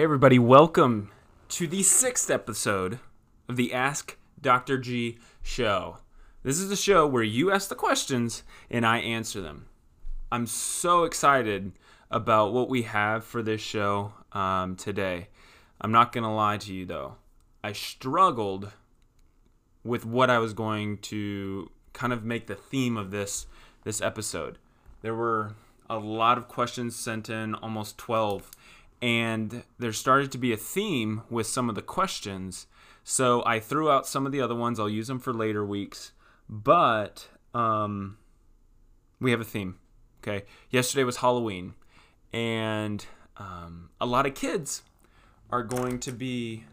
Hey, everybody, welcome to the sixth episode of the Ask Dr. G show. This is the show where you ask the questions and I answer them. I'm so excited about what we have for this show um, today. I'm not going to lie to you, though. I struggled with what I was going to kind of make the theme of this this episode. There were a lot of questions sent in, almost 12 and there started to be a theme with some of the questions. So I threw out some of the other ones. I'll use them for later weeks, but um, we have a theme. Okay, yesterday was Halloween, and um, a lot of kids are going to be,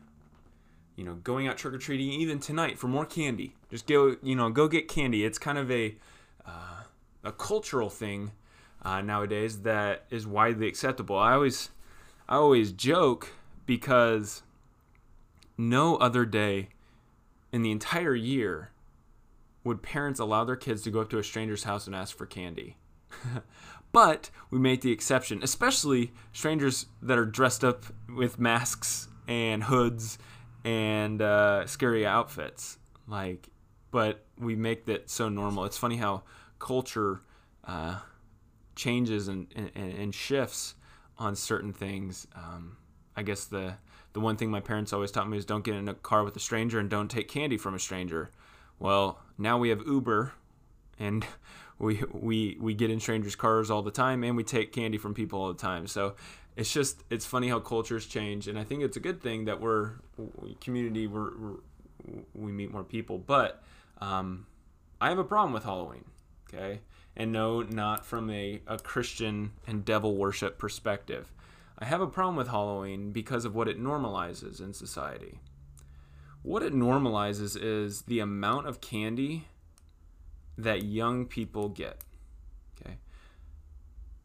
you know, going out trick or treating even tonight for more candy. Just go, you know, go get candy. It's kind of a uh, a cultural thing uh, nowadays that is widely acceptable. I always I always joke because no other day in the entire year would parents allow their kids to go up to a stranger's house and ask for candy. but we make the exception, especially strangers that are dressed up with masks and hoods and uh, scary outfits. Like, but we make that so normal. It's funny how culture uh, changes and, and, and shifts on certain things. Um, I guess the the one thing my parents always taught me is don't get in a car with a stranger and don't take candy from a stranger. Well, now we have Uber, and we we we get in strangers' cars all the time, and we take candy from people all the time. So it's just it's funny how cultures change, and I think it's a good thing that we're community we're, we're we meet more people. But um, I have a problem with Halloween. Okay, and no, not from a, a Christian and devil worship perspective. I have a problem with Halloween because of what it normalizes in society. What it normalizes is the amount of candy that young people get. Okay.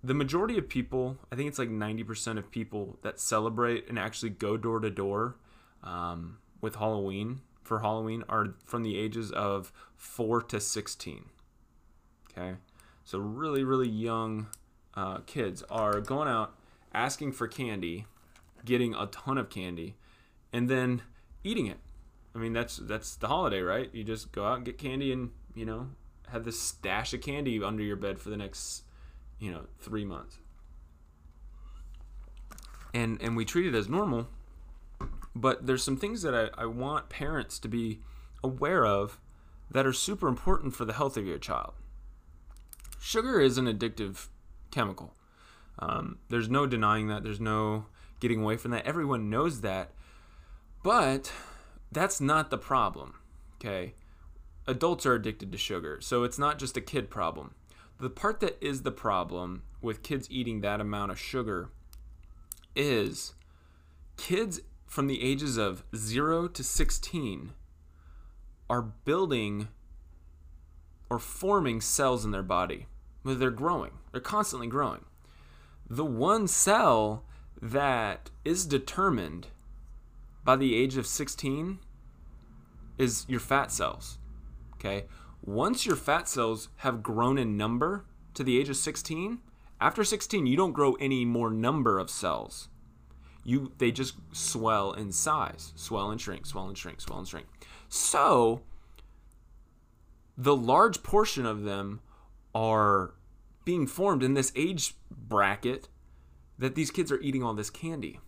The majority of people, I think it's like 90% of people that celebrate and actually go door to door um, with Halloween for Halloween are from the ages of 4 to 16. Okay. So really, really young uh, kids are going out asking for candy, getting a ton of candy, and then eating it. I mean, that's that's the holiday, right? You just go out and get candy, and you know, have this stash of candy under your bed for the next, you know, three months. And and we treat it as normal, but there's some things that I, I want parents to be aware of that are super important for the health of your child sugar is an addictive chemical. Um, there's no denying that. There's no getting away from that. Everyone knows that. But that's not the problem. Okay. Adults are addicted to sugar. So it's not just a kid problem. The part that is the problem with kids eating that amount of sugar is kids from the ages of 0 to 16 are building or forming cells in their body but they're growing. They're constantly growing. The one cell that is determined by the age of 16 is your fat cells. Okay? Once your fat cells have grown in number to the age of 16, after 16 you don't grow any more number of cells. You they just swell in size, swell and shrink, swell and shrink, swell and shrink. So the large portion of them are being formed in this age bracket that these kids are eating all this candy.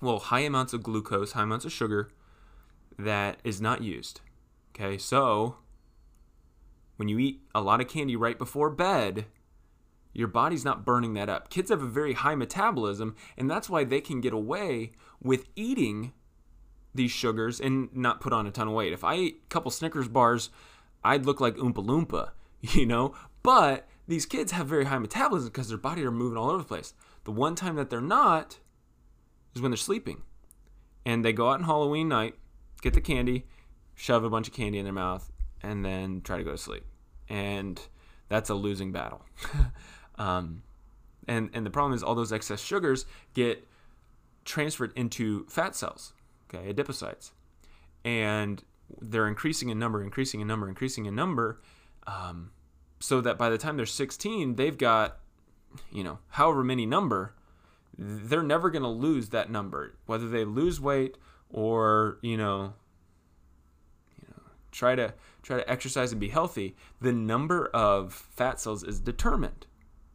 Well, high amounts of glucose, high amounts of sugar that is not used. Okay, so when you eat a lot of candy right before bed, your body's not burning that up. Kids have a very high metabolism, and that's why they can get away with eating these sugars and not put on a ton of weight. If I ate a couple Snickers bars, I'd look like Oompa Loompa, you know? But these kids have very high metabolism because their body are moving all over the place. The one time that they're not is when they're sleeping. And they go out on Halloween night, get the candy, shove a bunch of candy in their mouth, and then try to go to sleep. And that's a losing battle. um, and, and the problem is all those excess sugars get transferred into fat cells, okay, adipocytes. And they're increasing in number, increasing in number, increasing in number. Um, so that by the time they're 16, they've got, you know, however many number they're never going to lose that number, whether they lose weight or you know, you know, try to try to exercise and be healthy. The number of fat cells is determined.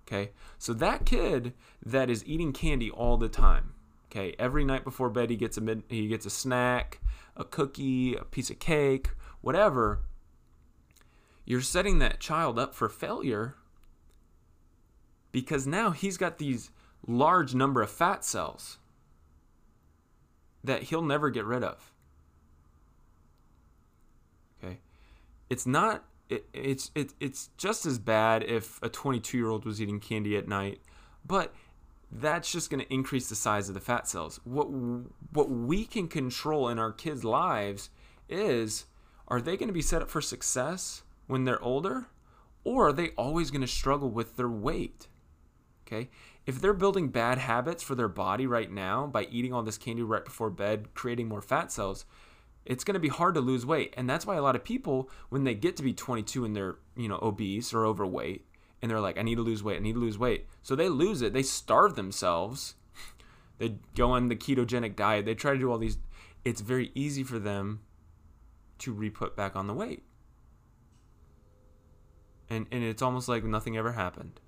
Okay, so that kid that is eating candy all the time, okay, every night before bed he gets a mid, he gets a snack, a cookie, a piece of cake, whatever. You're setting that child up for failure because now he's got these large number of fat cells that he'll never get rid of. Okay. It's not it, it's it, it's just as bad if a 22 year old was eating candy at night, but that's just going to increase the size of the fat cells. What what we can control in our kids' lives is are they going to be set up for success when they're older or are they always going to struggle with their weight? Okay? If they're building bad habits for their body right now by eating all this candy right before bed, creating more fat cells, it's going to be hard to lose weight. And that's why a lot of people when they get to be 22 and they're, you know, obese or overweight and they're like I need to lose weight, I need to lose weight. So they lose it. They starve themselves. they go on the ketogenic diet. They try to do all these it's very easy for them to re-put back on the weight. And and it's almost like nothing ever happened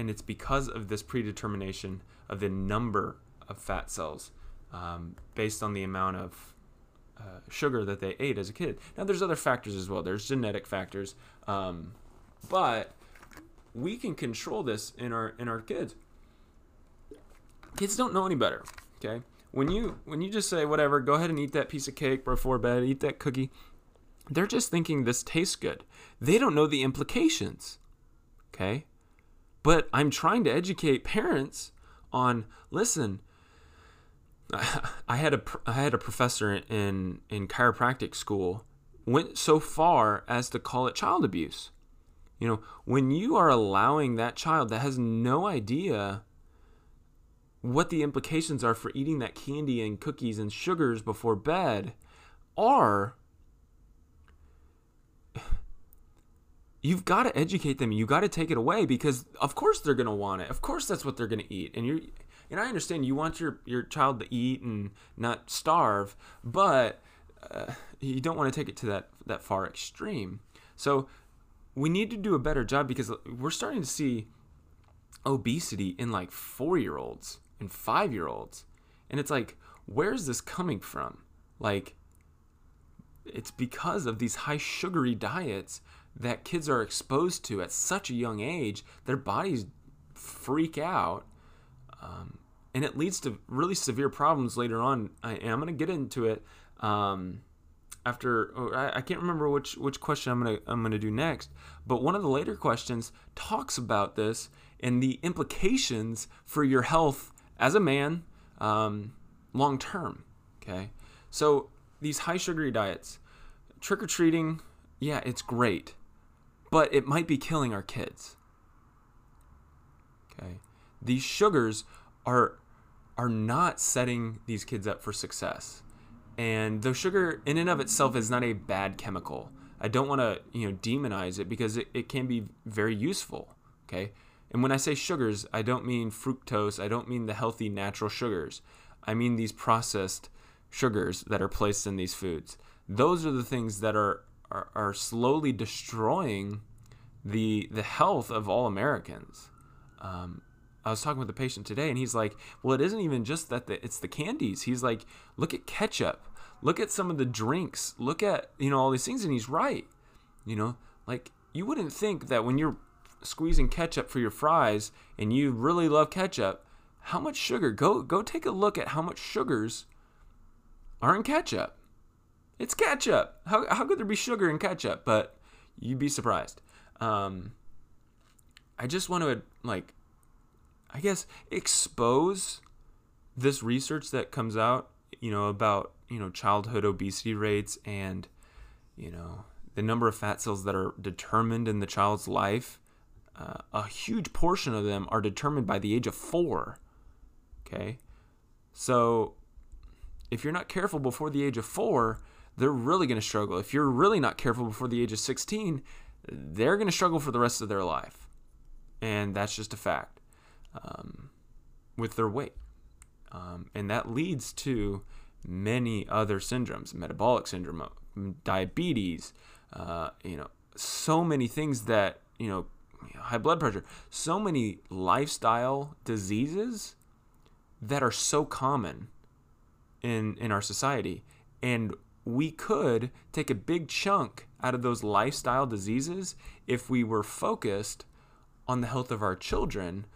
and it's because of this predetermination of the number of fat cells um, based on the amount of uh, sugar that they ate as a kid. Now, there's other factors as well. There's genetic factors, um, but we can control this in our in our kids. Kids don't know any better. Okay, when you when you just say whatever, go ahead and eat that piece of cake before bed, eat that cookie. They're just thinking this tastes good. They don't know the implications. Okay, but I'm trying to educate parents on listen, I had a I had a professor in in chiropractic school went so far as to call it child abuse. You know, when you are allowing that child that has no idea what the implications are for eating that candy and cookies and sugars before bed are you've got to educate them. You got to take it away because of course they're going to want it. Of course that's what they're going to eat. And you and I understand you want your your child to eat and not starve, but uh, you don't want to take it to that that far extreme. So we need to do a better job because we're starting to see obesity in like 4-year-olds and 5-year-olds. And it's like where's this coming from? Like it's because of these high sugary diets that kids are exposed to at such a young age, their bodies freak out. Um, and it leads to really severe problems later on. I, and I'm going to get into it um, after. Oh, I, I, can't remember which which question I'm going to I'm going to do next. But one of the later questions talks about this and the implications for your health as a man um, long term. Okay, so these high sugary diets, trick or treating, yeah, it's great but it might be killing our kids. Okay. These sugars are are not setting these kids up for success. And the sugar in and of itself is not a bad chemical. I don't want to, you know, demonize it because it, it can be very useful. Okay. And when I say sugars, I don't mean fructose, I don't mean the healthy natural sugars. I mean these processed sugars that are placed in these foods. Those are the things that are are, are slowly destroying the the health of all Americans. Um, I was talking with a patient today, and he's like, "Well, it isn't even just that the, it's the candies." He's like, "Look at ketchup. Look at some of the drinks. Look at you know all these things." And he's right. You know, like you wouldn't think that when you're squeezing ketchup for your fries and you really love ketchup, how much sugar? Go go take a look at how much sugars are in ketchup. It's ketchup. How, how could there be sugar in ketchup? But you'd be surprised. Um, I just want to, like, I guess, expose this research that comes out, you know, about, you know, childhood obesity rates and, you know, the number of fat cells that are determined in the child's life. Uh, a huge portion of them are determined by the age of four. Okay. So if you're not careful before the age of four, they're really going to struggle. If you're really not careful before the age of 16, they're going to struggle for the rest of their life. And that's just a fact. Um, with their weight. Um, and that leads to many other syndromes, metabolic syndrome, diabetes, uh, you know, so many things that, you know, high blood pressure, so many lifestyle diseases that are so common in in our society and we could take a big chunk out of those lifestyle diseases if we were focused on the health of our children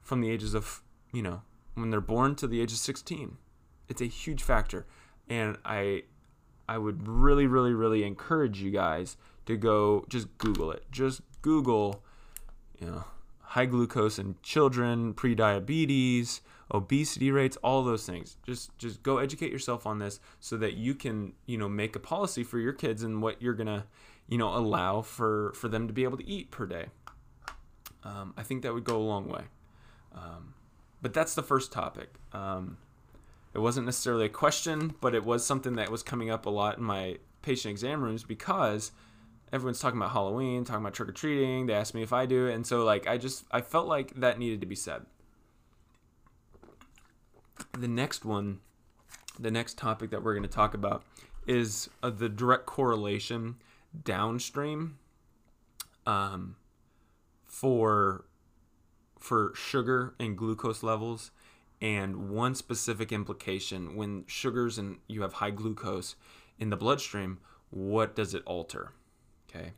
from the ages of, you know, when they're born to the age of 16. It's a huge factor. And I I would really really really encourage you guys to go just google it. Just google, you know, high glucose in children, pre-diabetes, obesity rates, all those things. Just just go educate yourself on this so that you can, you know, make a policy for your kids and what you're gonna, you know, allow for for them to be able to eat per day. Um, I think that would go a long way. Um, but that's the first topic. Um, it wasn't necessarily a question, but it was something that was coming up a lot in my patient exam rooms because everyone's talking about Halloween, talking about trick or treating. They asked me if I do and so like I just I felt like that needed to be said the next one, the next topic that we're going to talk about is uh, the direct correlation downstream um, for for sugar and glucose levels and one specific implication when sugars and you have high glucose in the bloodstream what does it alter? Okay.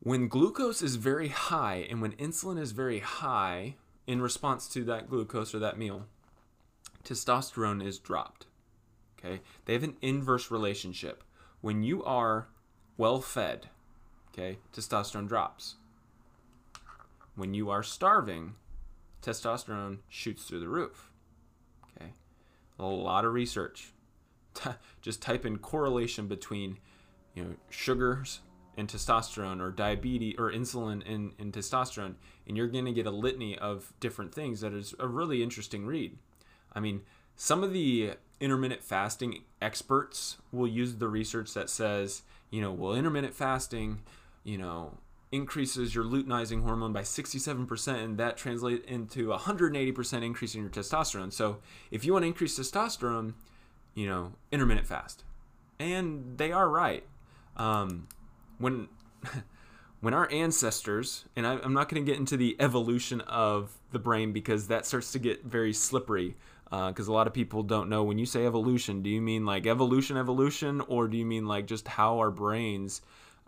When glucose is very high and when insulin is very high in response to that glucose or that meal testosterone is dropped. Okay? They have an inverse relationship. When you are well fed, okay, testosterone drops. When you are starving, testosterone shoots through the roof. Okay? A lot of research. Just type in correlation between, you know, sugars and testosterone or diabetes or insulin and, and testosterone and you're going to get a litany of different things that is a really interesting read I mean, some of the intermittent fasting experts will use the research that says, you know, well, intermittent fasting, you know, increases your luteinizing hormone by 67% and that translates into 180% increase in your testosterone. So, if you want to increase testosterone, you know, intermittent fast. And they are right. Um, when when our ancestors, and I, am not going to get into the evolution of the brain because that starts to get very slippery because uh, a lot of people don't know when you say evolution do you mean like evolution evolution? Or do you mean like just how our brains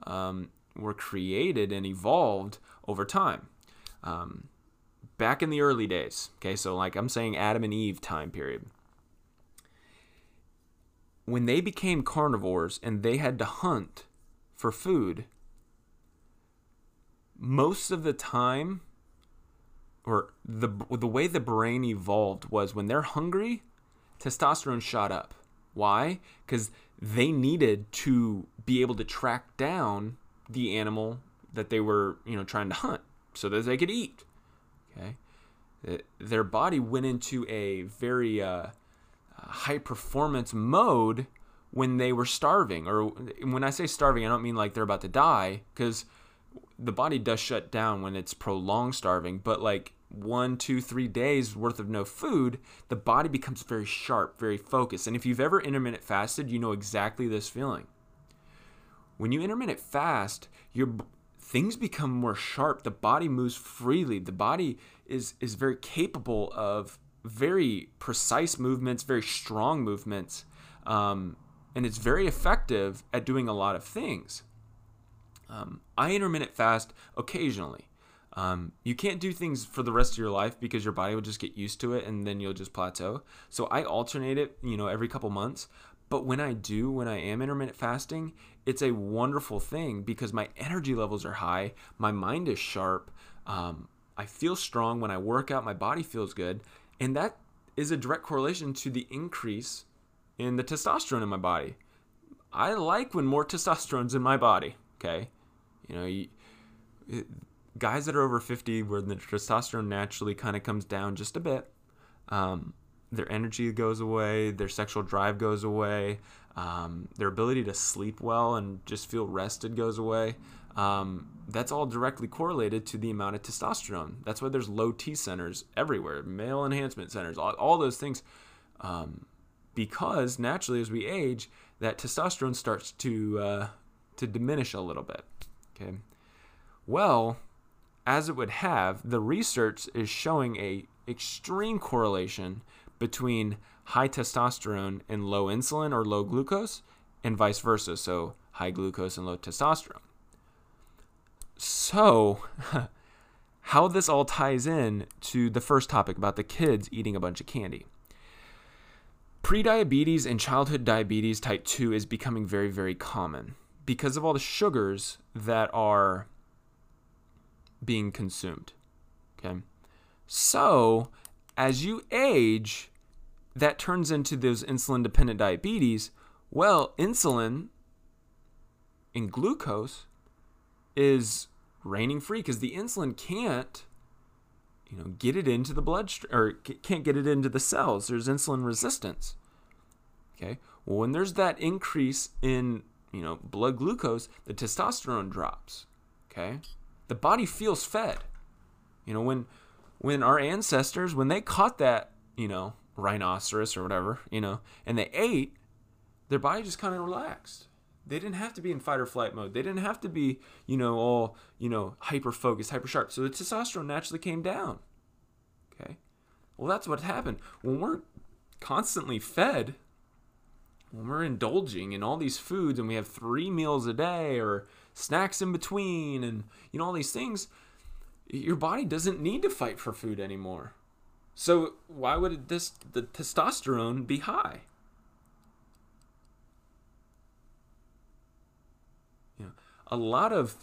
um, were created and evolved over time? Um, back in the early days okay so like i'm saying adam and eve time period. When they became carnivores and they had to hunt for food most of the time or the the way the brain evolved was when they're hungry, testosterone shot up. Why? Because they needed to be able to track down the animal that they were, you know, trying to hunt, so that they could eat. Okay, their body went into a very uh, high performance mode when they were starving, or when I say starving, I don't mean like they're about to die, because the body does shut down when it's prolonged starving, but like one, two, three days worth of no food, the body becomes very sharp, very focused. And if you've ever intermittent fasted, you know exactly this feeling. When you intermittent fast, your things become more sharp. The body moves freely. The body is is very capable of very precise movements, very strong movements, um, and it's very effective at doing a lot of things. Um, I intermittent fast occasionally. Um, you can't do things for the rest of your life because your body will just get used to it and then you'll just plateau. So I alternate it, you know, every couple months. But when I do, when I am intermittent fasting, it's a wonderful thing because my energy levels are high, my mind is sharp, um, I feel strong when I work out, my body feels good, and that is a direct correlation to the increase in the testosterone in my body. I like when more testosterone's in my body. Okay, you know, you, guys that are over 50 where the testosterone naturally kind of comes down just a bit um, their energy goes away their sexual drive goes away um, their ability to sleep well and just feel rested goes away um, that's all directly correlated to the amount of testosterone. That's why there's low T centers everywhere, male enhancement centers, all, all those things. Um, because naturally, as we age, that testosterone starts to uh, to diminish a little bit. Okay. Well, as it would have, the research is showing a extreme correlation between high testosterone and low insulin or low glucose, and vice versa. So high glucose and low testosterone. So, how this all ties in to the first topic about the kids eating a bunch of candy. Prediabetes and childhood diabetes type 2 is becoming very, very common because of all the sugars that are being consumed. Okay. So, as you age, that turns into those insulin dependent diabetes. Well, insulin and glucose is reigning free because the insulin can't you know get it into the bloodstream or can't get it into the cells there's insulin resistance okay well when there's that increase in you know blood glucose the testosterone drops okay the body feels fed you know when when our ancestors when they caught that you know rhinoceros or whatever you know and they ate their body just kind of relaxed they didn't have to be in fight or flight mode. They didn't have to be, you know, all, you know, hyper focused, hyper sharp. So the testosterone naturally came down. Okay. Well, that's what happened. When we're constantly fed, when we're indulging in all these foods and we have three meals a day or snacks in between and, you know, all these things, your body doesn't need to fight for food anymore. So why would this the testosterone be high? a lot of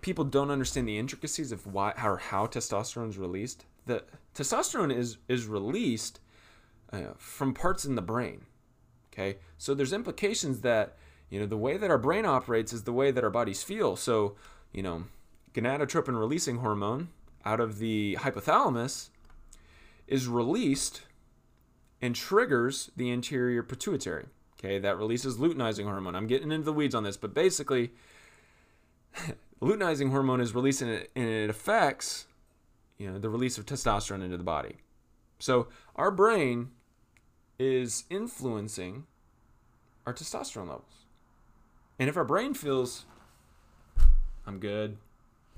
people don't understand the intricacies of why or how testosterone is released. The testosterone is is released uh, from parts in the brain. Okay, so there's implications that you know the way that our brain operates is the way that our bodies feel. So you know, gonadotropin releasing hormone out of the hypothalamus is released and triggers the anterior pituitary. Okay, that releases luteinizing hormone. I'm getting into the weeds on this, but basically, luteinizing hormone is released and it, and it affects you know the release of testosterone into the body. So our brain is influencing our testosterone levels. And if our brain feels I'm good,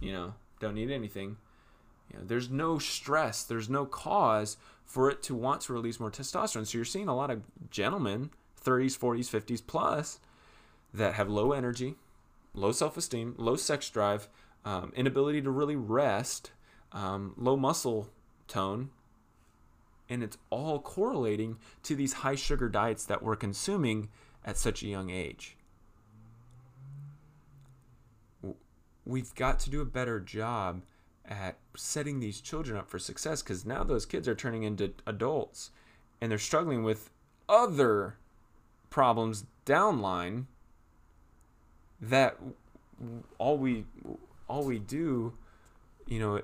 you know, don't need anything, you know, there's no stress, there's no cause for it to want to release more testosterone. So you're seeing a lot of gentlemen, 30s, 40s, 50s plus that have low energy, low self esteem, low sex drive, um, inability to really rest, um, low muscle tone. And it's all correlating to these high sugar diets that we're consuming at such a young age. We've got to do a better job at setting these children up for success because now those kids are turning into adults and they're struggling with other problems downline that all we all we do, you know,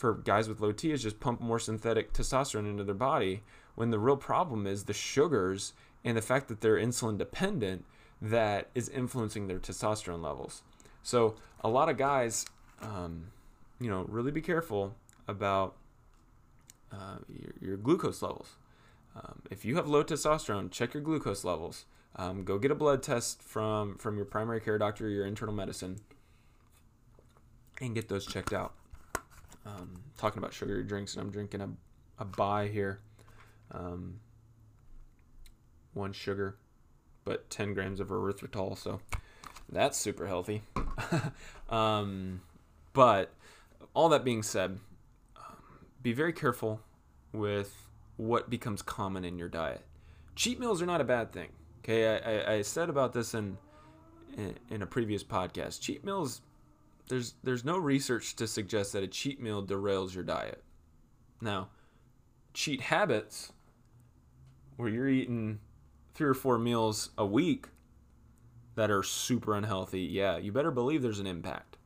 for guys with low T is just pump more synthetic testosterone into their body when the real problem is the sugars and the fact that they're insulin dependent that is influencing their testosterone levels. So a lot of guys, um, you know, really be careful about uh, your, your, glucose levels. Um, if you have low testosterone, check your glucose levels. Um, go get a blood test from from your primary care doctor, your internal medicine, and get those checked out. Um, talking about sugary drinks, and I'm drinking a, a Bai here. Um, one sugar, but 10 grams of erythritol, so that's super healthy. um, but all that being said, um, be very careful with what becomes common in your diet. Cheat meals are not a bad thing. Okay, I, I, I said about this in, in in a previous podcast. Cheat meals, there's there's no research to suggest that a cheat meal derails your diet. Now, cheat habits, where you're eating three or four meals a week that are super unhealthy, yeah, you better believe there's an impact.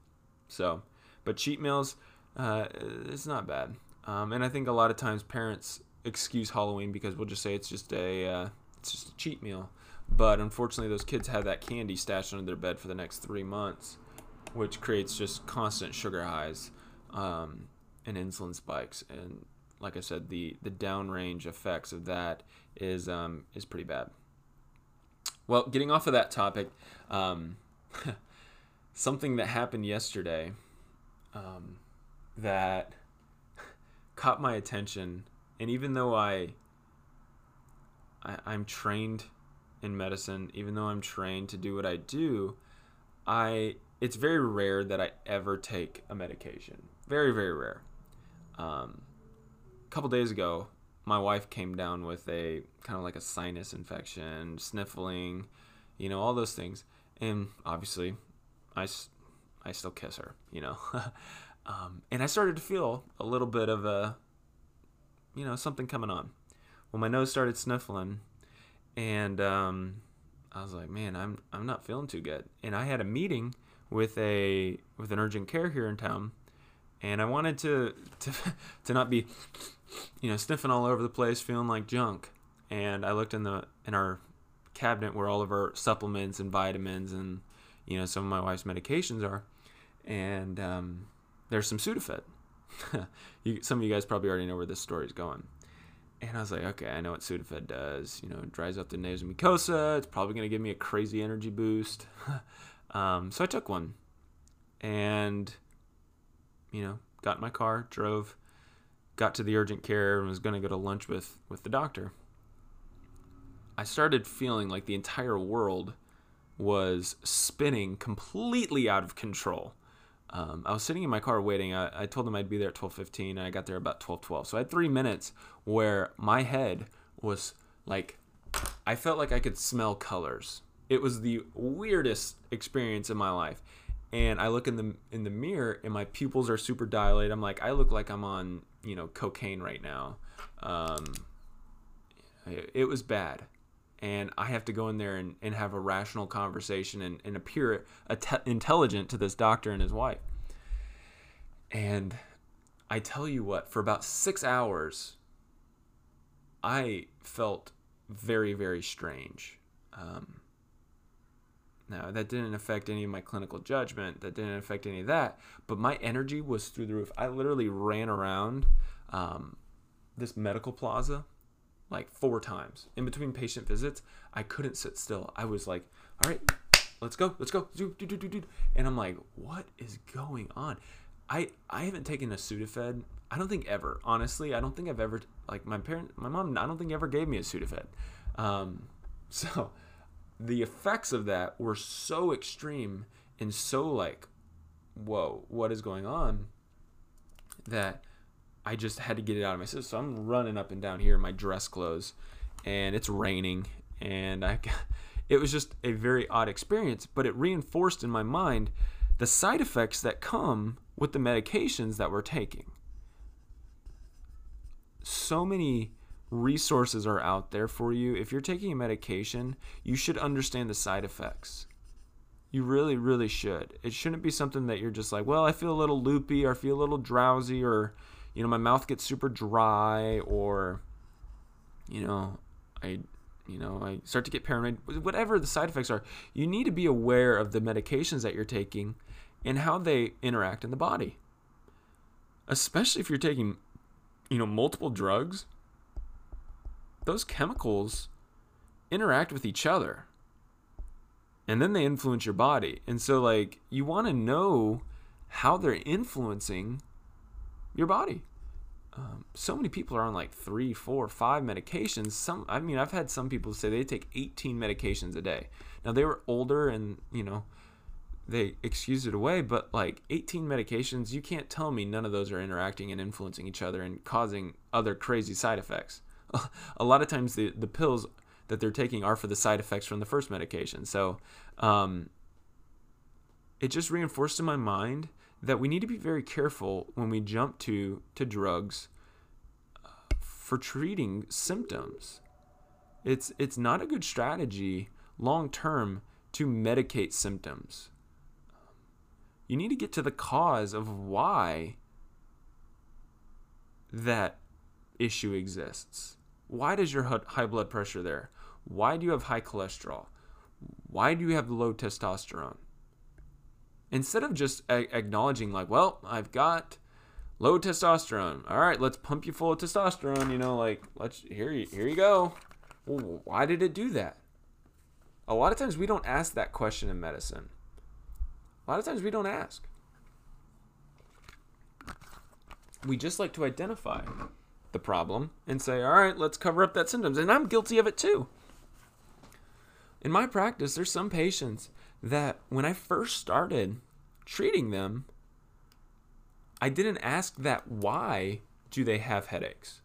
So, but cheat meals, uh, it's not bad. Um, and I think a lot of times parents excuse Halloween because we'll just say it's just a uh, it's just a cheat meal. But unfortunately, those kids have that candy stashed under their bed for the next three months. Which creates just constant sugar highs um, and insulin spikes. And like I said, the the downrange effects of that is um, is pretty bad. Well, getting off of that topic, um, something that happened yesterday um, that caught my attention, and even though I, I I'm trained in medicine, even though I'm trained to do what I do, I it's very rare that I ever take a medication. Very very rare. Um, a couple days ago, my wife came down with a kind of like a sinus infection, sniffling, you know, all those things. And obviously, I, I still kiss her, you know. um, and I started to feel a little bit of a, you know, something coming on. Well, my nose started sniffling, and um, I was like, man, I'm I'm not feeling too good. And I had a meeting with a with an urgent care here in town, and I wanted to to to not be you know, sniffing all over the place, feeling like junk. And I looked in the in our cabinet where all of our supplements and vitamins and you know some of my wife's medications are, and um, there's some Sudafed. you, some of you guys probably already know where this story is going. And I was like, okay, I know what Sudafed does. You know, it dries out the nasal mucosa. It's probably going to give me a crazy energy boost. um, so I took one, and you know, got in my car, drove got to the urgent care and was going to go to lunch with with the doctor. I started feeling like the entire world was spinning completely out of control. Um, i was sitting in my car waiting. I, I told them i'd be there at 12.15 and i got there about 12.12 so i had three minutes where my head was like i felt like i could smell colors it was the weirdest experience in my life and I look in the in the mirror and my pupils are super dilated. I'm like, I look like I'm on you know cocaine right now. Um, it, it was bad, and I have to go in there and, and have a rational conversation and, and appear intelligent to this doctor and his wife. And I tell you what, for about six hours, I felt very very strange. Um, now, that didn't affect any of my clinical judgment. That didn't affect any of that. But my energy was through the roof. I literally ran around um, this medical plaza like four times in between patient visits. I couldn't sit still. I was like, all right, let's go, let's go. And I'm like, what is going on? I, I haven't taken a Sudafed. I don't think ever. Honestly, I don't think I've ever like my parent, my mom. I don't think ever gave me a Sudafed. Um, so the effects of that were so extreme and so like, whoa, what is going on? That I just had to get it out of my system. So I'm running up and down here in my dress clothes, and it's raining, and I, it was just a very odd experience. But it reinforced in my mind the side effects that come with the medications that we're taking. So many resources are out there for you. If you're taking a medication, you should understand the side effects. You really, really should. It shouldn't be something that you're just like, well, I feel a little loopy or I feel a little drowsy or, you know, my mouth gets super dry or, you know, I, you know, I start to get paranoid. Whatever the side effects are, you need to be aware of the medications that you're taking and how they interact in the body. Especially if you're taking, you know, multiple drugs those chemicals interact with each other and then they influence your body. And so, like, you want to know how they're influencing your body. Um, so many people are on like three, four, five medications. Some, I mean, I've had some people say they take 18 medications a day. Now they were older and you know they excused it away, but like 18 medications, you can't tell me none of those are interacting and influencing each other and causing other crazy side effects. a lot of times the, the pills that they're taking are for the side effects from the first medication. So um, it just reinforced in my mind that we need to be very careful when we jump to to drugs uh, for treating symptoms. It's it's not a good strategy long term to medicate symptoms. You need to get to the cause of why that issue exists. Why does your high blood pressure there? Why do you have high cholesterol? Why do you have low testosterone? instead of just a- acknowledging like, well, I've got low testosterone. All right, let's pump you full of testosterone. You know, like let's here you here you go. Well, why did it do that? A lot of times we don't ask that question in medicine. A lot of times we don't ask. We just like to identify the problem and say, all right, let's cover up that symptoms. And I'm guilty of it too. In my practice, there's some patients that when I first started treating them, I didn't ask that why do they have headaches?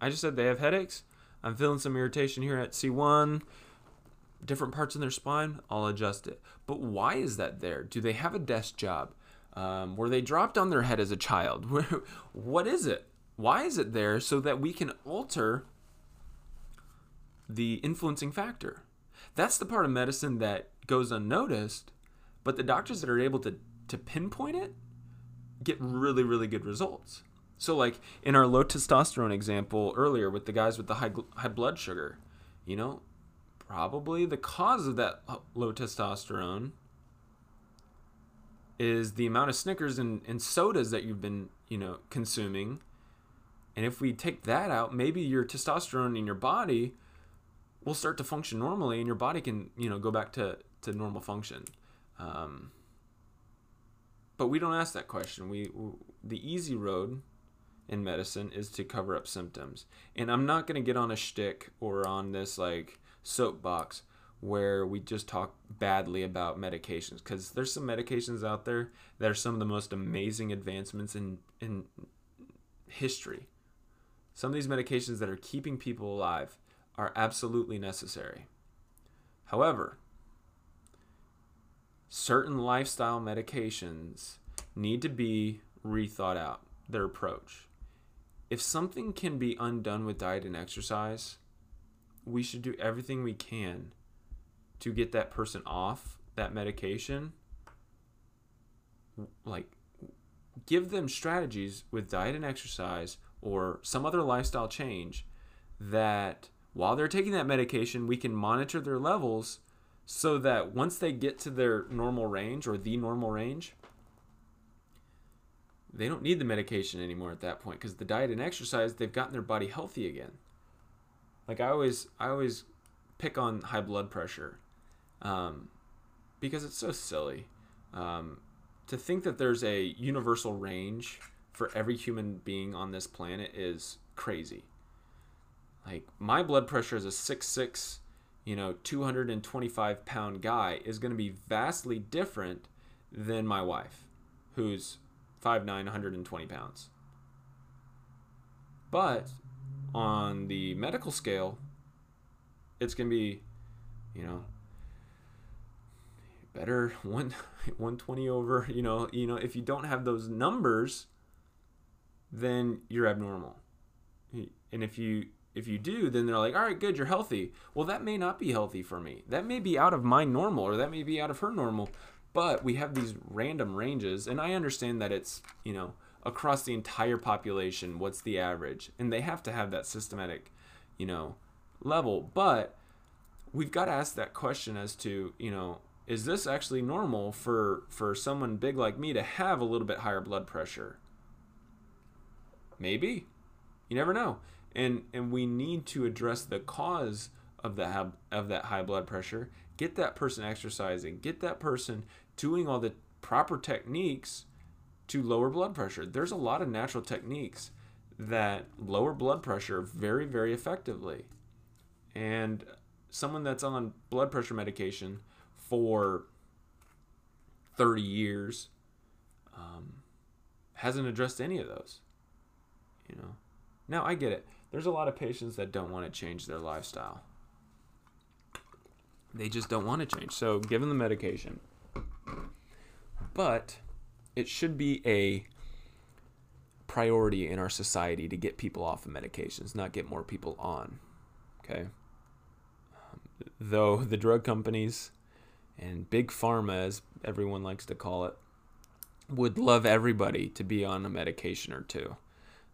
I just said they have headaches. I'm feeling some irritation here at C1, different parts in their spine. I'll adjust it. But why is that there? Do they have a desk job? Um, were they dropped on their head as a child? what is it? Why is it there so that we can alter the influencing factor? That's the part of medicine that goes unnoticed, but the doctors that are able to, to pinpoint it get really, really good results. So, like in our low testosterone example earlier with the guys with the high, high blood sugar, you know, probably the cause of that low testosterone is the amount of Snickers and, and sodas that you've been, you know, consuming. And if we take that out, maybe your testosterone in your body will start to function normally and your body can, you know, go back to, to normal function. Um, but we don't ask that question. We, we the easy road in medicine is to cover up symptoms. And I'm not going to get on a shtick or on this like soapbox where we just talk badly about medications because there's some medications out there that are some of the most amazing advancements in in history. Some of these medications that are keeping people alive are absolutely necessary. However, certain lifestyle medications need to be rethought out their approach if something can be undone with diet and exercise, we should do everything we can to get that person off that medication. Like, give them strategies with diet and exercise or some other lifestyle change that while they're taking that medication, we can monitor their levels so that once they get to their normal range or the normal range, they don't need the medication anymore at that point because the diet and exercise they've gotten their body healthy again like i always i always pick on high blood pressure um, because it's so silly um, to think that there's a universal range for every human being on this planet is crazy like my blood pressure as a six six you know 225 pound guy is going to be vastly different than my wife who's 5'9", 120 pounds. But on the medical scale, it's going to be, you know, better one 120 over, you know, you know, if you don't have those numbers, then you're abnormal. And if you if you do, then they're like, all right, good, you're healthy. Well, that may not be healthy for me. That may be out of my normal, or that may be out of her normal. But we have these random ranges, and I understand that it's, you know, across the entire population, what's the average? And they have to have that systematic, you know, level. But we've got to ask that question as to, you know, is this actually normal for for someone big like me to have a little bit higher blood pressure? Maybe. You never know. And and we need to address the cause of the of that high blood pressure get that person exercising, get that person doing all the proper techniques to lower blood pressure. There's a lot of natural techniques that lower blood pressure very, very effectively. And someone that's on blood pressure medication for 30 years um, hasn't addressed any of those. You know, now I get it. There's a lot of patients that don't want to change their lifestyle. They just don't want to change. So give them the medication. But it should be a priority in our society to get people off of medications, not get more people on. Okay? Um, though the drug companies and big pharma, as everyone likes to call it, would love everybody to be on a medication or two.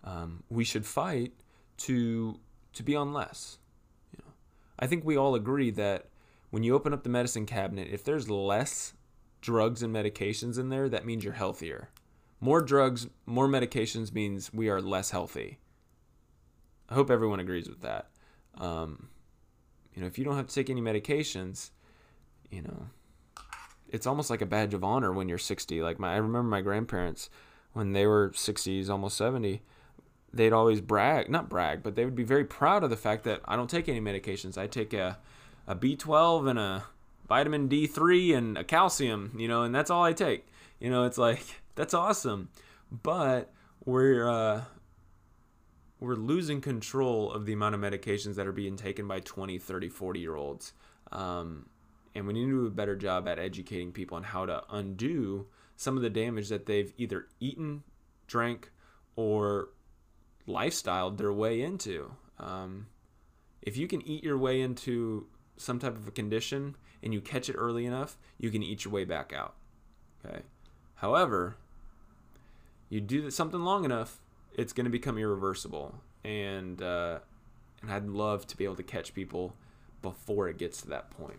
Um, we should fight to to be on less. You know, I think we all agree that when you open up the medicine cabinet, if there's less drugs and medications in there, that means you're healthier. More drugs, more medications means we are less healthy. I hope everyone agrees with that. Um, you know, if you don't have to take any medications, you know, it's almost like a badge of honor when you're 60. Like my, I remember my grandparents when they were 60s, almost 70. They'd always brag, not brag, but they would be very proud of the fact that I don't take any medications. I take a, a B12 and a vitamin D3 and a calcium, you know, and that's all I take. You know, it's like that's awesome, but we're uh, we're losing control of the amount of medications that are being taken by 20, 30, 40 year olds. Um, and we need to do a better job at educating people on how to undo some of the damage that they've either eaten, drank, or lifestyled their way into. Um, if you can eat your way into some type of a condition and you catch it early enough, you can eat your way back out. Okay. However, you do something long enough, it's going to become irreversible. And uh, and I'd love to be able to catch people before it gets to that point.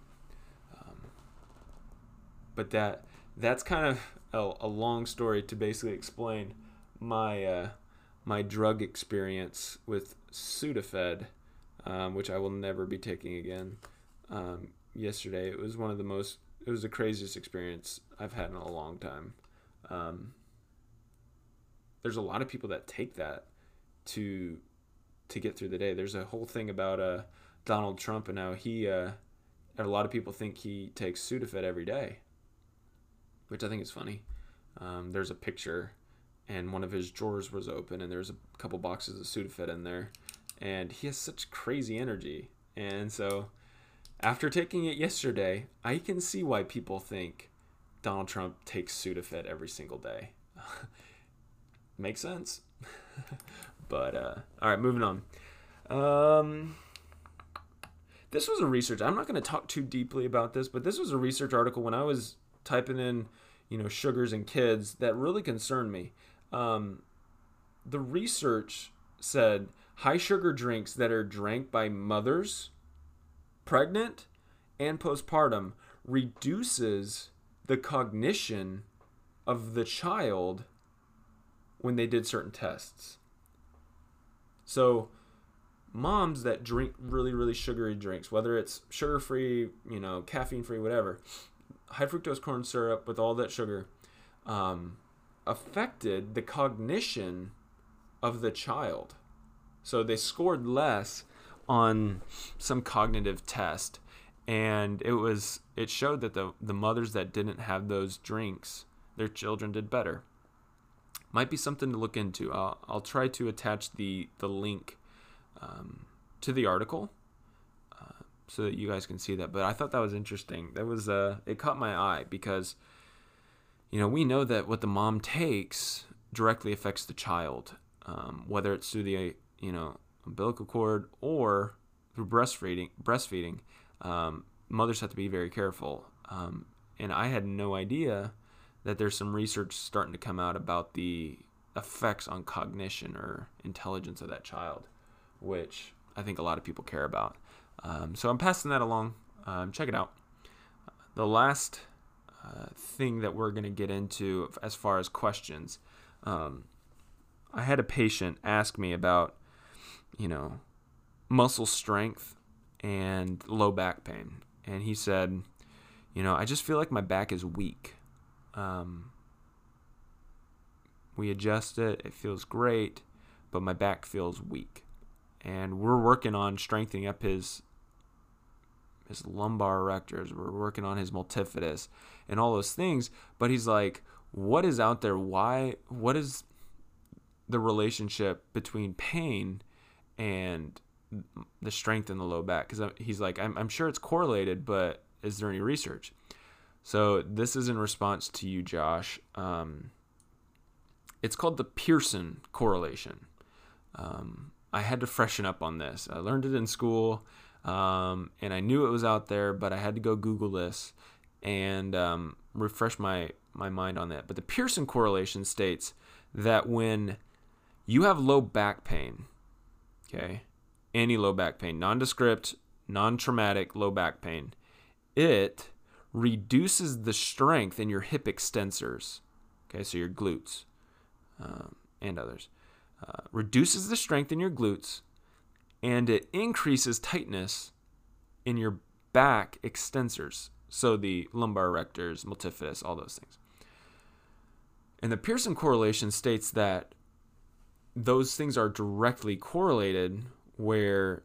But that that's kind of a, a, long story to basically explain my uh, my drug experience with Sudafed, um, which I will never be taking again. Um, yesterday, it was one of the most it was the craziest experience I've had in a long time. Um, there's a lot of people that take that to to get through the day. There's a whole thing about uh, Donald Trump and how he uh, a lot of people think he takes Sudafed every day, which I think is funny. Um, there's a picture, and one of his drawers was open, and there's a couple boxes of Sudafed in there, and he has such crazy energy, and so after taking it yesterday, I can see why people think Donald Trump takes Sudafed every single day. Makes sense. but uh, all right, moving on. Um, this was a research. I'm not going to talk too deeply about this, but this was a research article when I was typing in, you know, sugars and kids that really concerned me. Um, the research said high sugar drinks that are drank by mothers, pregnant, and postpartum reduces the cognition of the child when they did certain tests. So, moms that drink really, really sugary drinks, whether it's sugar free, you know, caffeine free, whatever, high fructose corn syrup with all that sugar, um, affected the cognition of the child. So they scored less on some cognitive test and it was it showed that the the mothers that didn't have those drinks their children did better. Might be something to look into. I'll, I'll try to attach the the link um, to the article so that you guys can see that but i thought that was interesting that was uh it caught my eye because you know we know that what the mom takes directly affects the child um, whether it's through the you know umbilical cord or through breastfeeding breastfeeding um, mothers have to be very careful. Um, and I had no idea that there's some research starting to come out about the effects on cognition or intelligence of that child, which I think a lot of people care about. Um, so I'm passing that along. Um, check it out. The last uh, thing that we're going to get into as far as questions, um, I had a patient ask me about, you know, muscle strength and low back pain. And he said, you know, I just feel like my back is weak. Um, we adjust it, it feels great, but my back feels weak. And we're working on strengthening up his his lumbar erectors. We're working on his multifidus and all those things. But he's like, what is out there? Why? What is the relationship between pain and the strength in the low back because he's like I'm, I'm sure it's correlated but is there any research so this is in response to you josh um, it's called the pearson correlation um, i had to freshen up on this i learned it in school um, and i knew it was out there but i had to go google this and um, refresh my, my mind on that but the pearson correlation states that when you have low back pain okay any low back pain, nondescript, non traumatic low back pain, it reduces the strength in your hip extensors. Okay, so your glutes um, and others. Reduces the strength in your glutes and it increases tightness in your back extensors. So the lumbar erectors, multifidus, all those things. And the Pearson correlation states that those things are directly correlated where,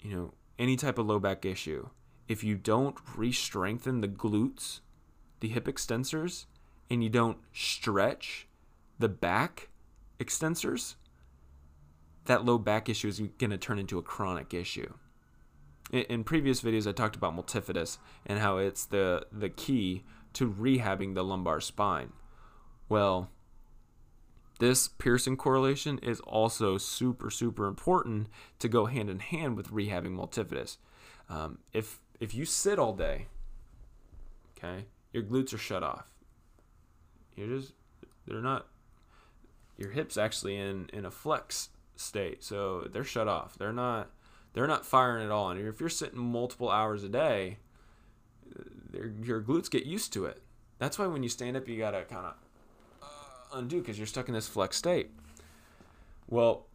you know, any type of low back issue, if you don't re-strengthen the glutes, the hip extensors, and you don't stretch the back extensors, that low back issue is going to turn into a chronic issue in, previous videos, I talked about multifidus and how it's the the key to rehabbing the lumbar spine. Well, this Pearson correlation is also super super important to go hand in hand with rehabbing multifidus. Um, if if you sit all day, okay, your glutes are shut off. You're just they're not. Your hips actually in in a flex state, so they're shut off. They're not they're not firing at all. And if you're sitting multiple hours a day, your glutes get used to it. That's why when you stand up, you gotta kind of uh, undo because you're stuck in this flex state. Well,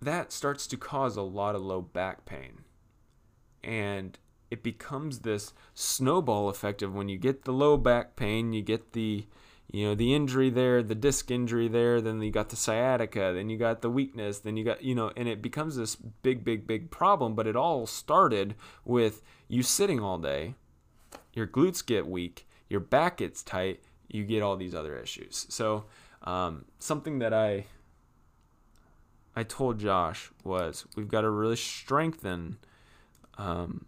that starts to cause a lot of low back pain. And it becomes this snowball effect of when you get the low back pain, you get the you know the injury there the disc injury there then you got the sciatica then you got the weakness then you got you know and it becomes this big big big problem but it all started with you sitting all day your glutes get weak your back gets tight you get all these other issues. So um, something that i i told josh was we've got to really strengthen um,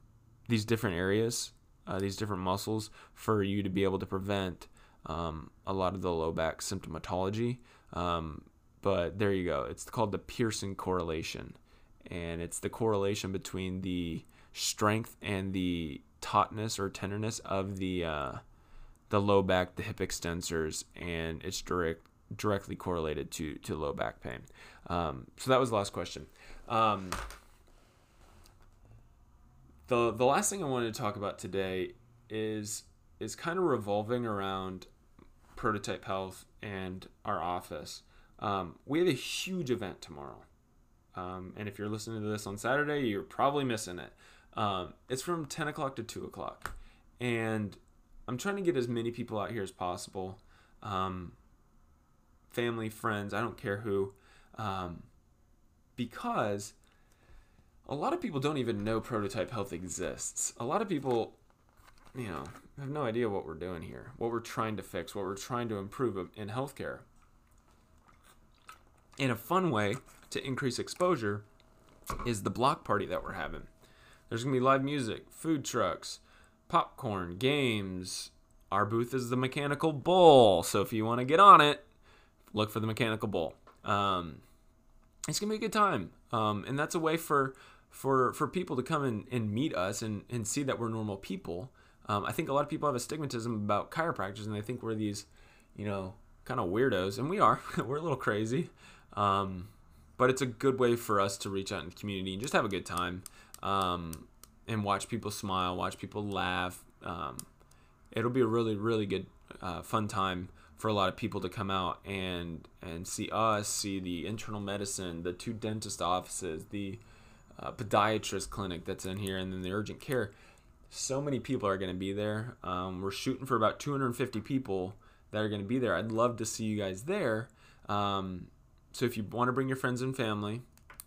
these different areas uh, these different muscles for you to be able to prevent um, a lot of the low back symptomatology. Um, but there you go. It's called the Pearson correlation. And it's the correlation between the strength and the tautness or tenderness of the uh, the low back, the hip extensors, and it's direct directly correlated to to low back pain. Um, so that was the last question. Um, the the last thing I wanted to talk about today is is kind of revolving around Prototype Health and our office. Um, we have a huge event tomorrow. Um, and if you're listening to this on Saturday, you're probably missing it. Um, it's from 10 o'clock to 2 o'clock. And I'm trying to get as many people out here as possible um, family, friends, I don't care who. Um, because a lot of people don't even know Prototype Health exists. A lot of people you know, have no idea what we're doing here, what we're trying to fix, what we're trying to improve in healthcare. In a fun way to increase exposure is the block party that we're having. There's going to be live music, food trucks, popcorn, games. Our booth is the Mechanical Bull. So if you want to get on it, look for the Mechanical Bull. Um, it's going to be a good time. Um, and that's a way for for for people to come and, and meet us and, and see that we're normal people um, I think a lot of people have a stigmatism about chiropractors and they think we're these, you know, kind of weirdos, and we are. we're a little crazy, um, but it's a good way for us to reach out in the community and just have a good time um, and watch people smile, watch people laugh. Um, it'll be a really, really good, uh, fun time for a lot of people to come out and and see us, see the internal medicine, the two dentist offices, the uh, podiatrist clinic that's in here, and then the urgent care so many people are going to be there. Um, we're shooting for about 250 people that are going to be there. I'd love to see you guys there. Um, so if you want to bring your friends and family,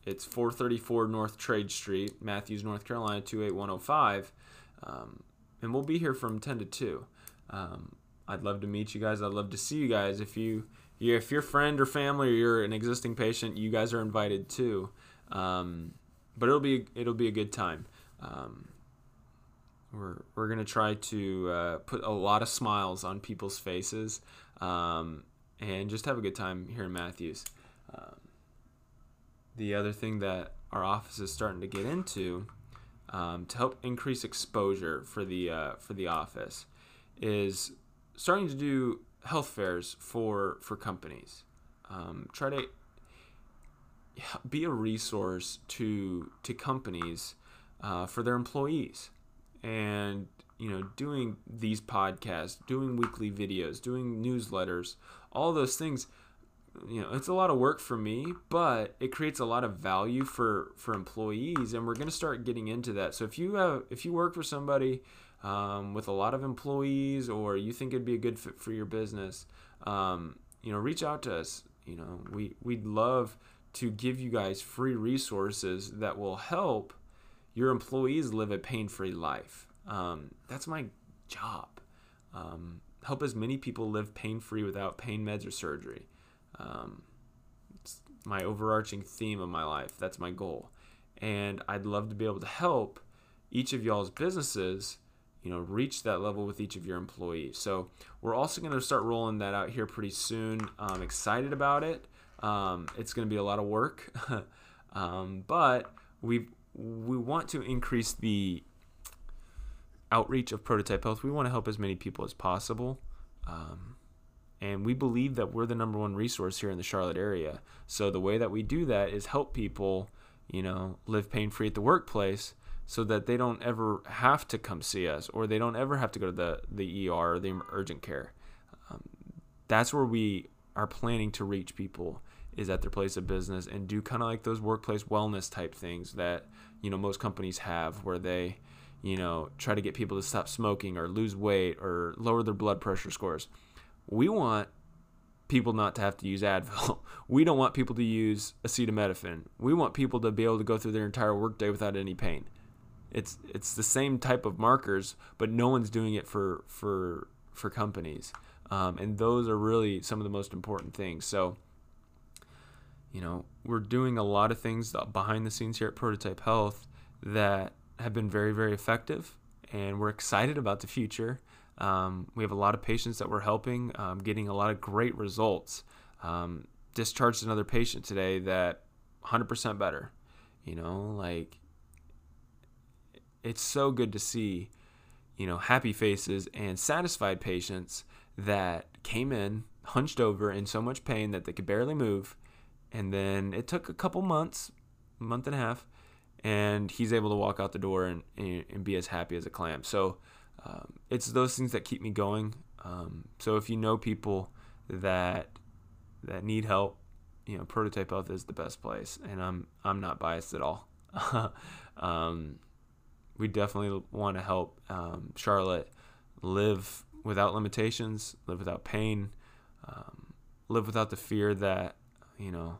it's 434 North Trade Street, Matthews, North Carolina 28105. Um, and we'll be here from 10 to 2. Um, I'd love to meet you guys. I'd love to see you guys. If you, if your friend or family or you're an existing patient, you guys are invited too. Um, but it'll be it'll be a good time. Um, we're, we're going to try to uh, put a lot of smiles on people's faces um, and just have a good time here in Matthews. Um, the other thing that our office is starting to get into um, to help increase exposure for the uh, for the office is starting to do health fairs for for companies. Um, try to be a resource to to companies uh, for their employees and you know doing these podcasts doing weekly videos doing newsletters all those things you know it's a lot of work for me but it creates a lot of value for for employees and we're going to start getting into that. So if you have if you work for somebody um, with a lot of employees or you think it'd be a good fit for your business um, you know reach out to us. You know we we'd love to give you guys free resources that will help your employees live a pain-free life um, that's my job um, help as many people live pain-free without pain meds or surgery um, it's my overarching theme of my life. That's my goal. And I'd love to be able to help each of y'all's businesses, you know, reach that level with each of your employees. So we're also going to start rolling that out here pretty soon. I'm excited about it. Um, it's going to be a lot of work, um, but we we want to increase the outreach of Prototype Health. We want to help as many people as possible. Um, and we believe that we're the number one resource here in the Charlotte area. So the way that we do that is help people, you know, live pain free at the workplace so that they don't ever have to come see us or they don't ever have to go to the, the ER or the urgent care. Um, that's where we are planning to reach people is at their place of business and do kind of like those workplace wellness type things that, you know, most companies have where they, you know, try to get people to stop smoking or lose weight or lower their blood pressure scores we want people not to have to use Advil. We don't want people to use acetaminophen. We want people to be able to go through their entire workday without any pain. It's it's the same type of markers, but no one's doing it for for for companies, um, and those are really some of the most important things. So, you know, we're doing a lot of things behind the scenes here at Prototype Health that have been very very effective, and we're excited about the future. Um, we have a lot of patients that we're helping, um, getting a lot of great results. Um, discharged another patient today that 100% better. You know, like it's so good to see, you know, happy faces and satisfied patients that came in hunched over in so much pain that they could barely move. And then it took a couple months, month and a half, and he's able to walk out the door and, and, and be as happy as a clam. So, um, it's those things that keep me going. Um, so if you know people that that need help, you know, Prototype Health is the best place, and I'm I'm not biased at all. um, we definitely want to help um, Charlotte live without limitations, live without pain, um, live without the fear that you know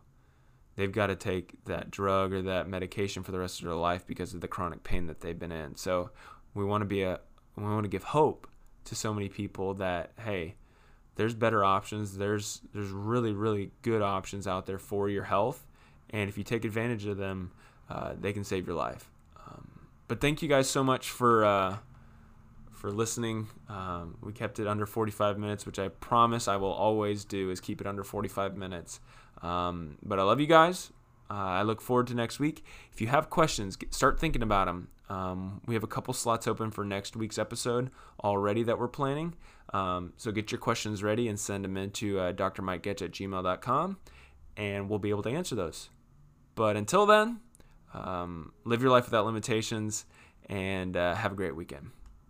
they've got to take that drug or that medication for the rest of their life because of the chronic pain that they've been in. So we want to be a, we want to give hope to so many people that hey, there's better options. There's there's really really good options out there for your health, and if you take advantage of them, uh, they can save your life. Um, but thank you guys so much for uh, for listening. Um, we kept it under 45 minutes, which I promise I will always do is keep it under 45 minutes. Um, but I love you guys. Uh, I look forward to next week. If you have questions, get, start thinking about them. Um, we have a couple slots open for next week's episode already that we're planning. Um, so get your questions ready and send them into uh, drmikegetch at gmail.com and we'll be able to answer those. But until then, um, live your life without limitations and uh, have a great weekend.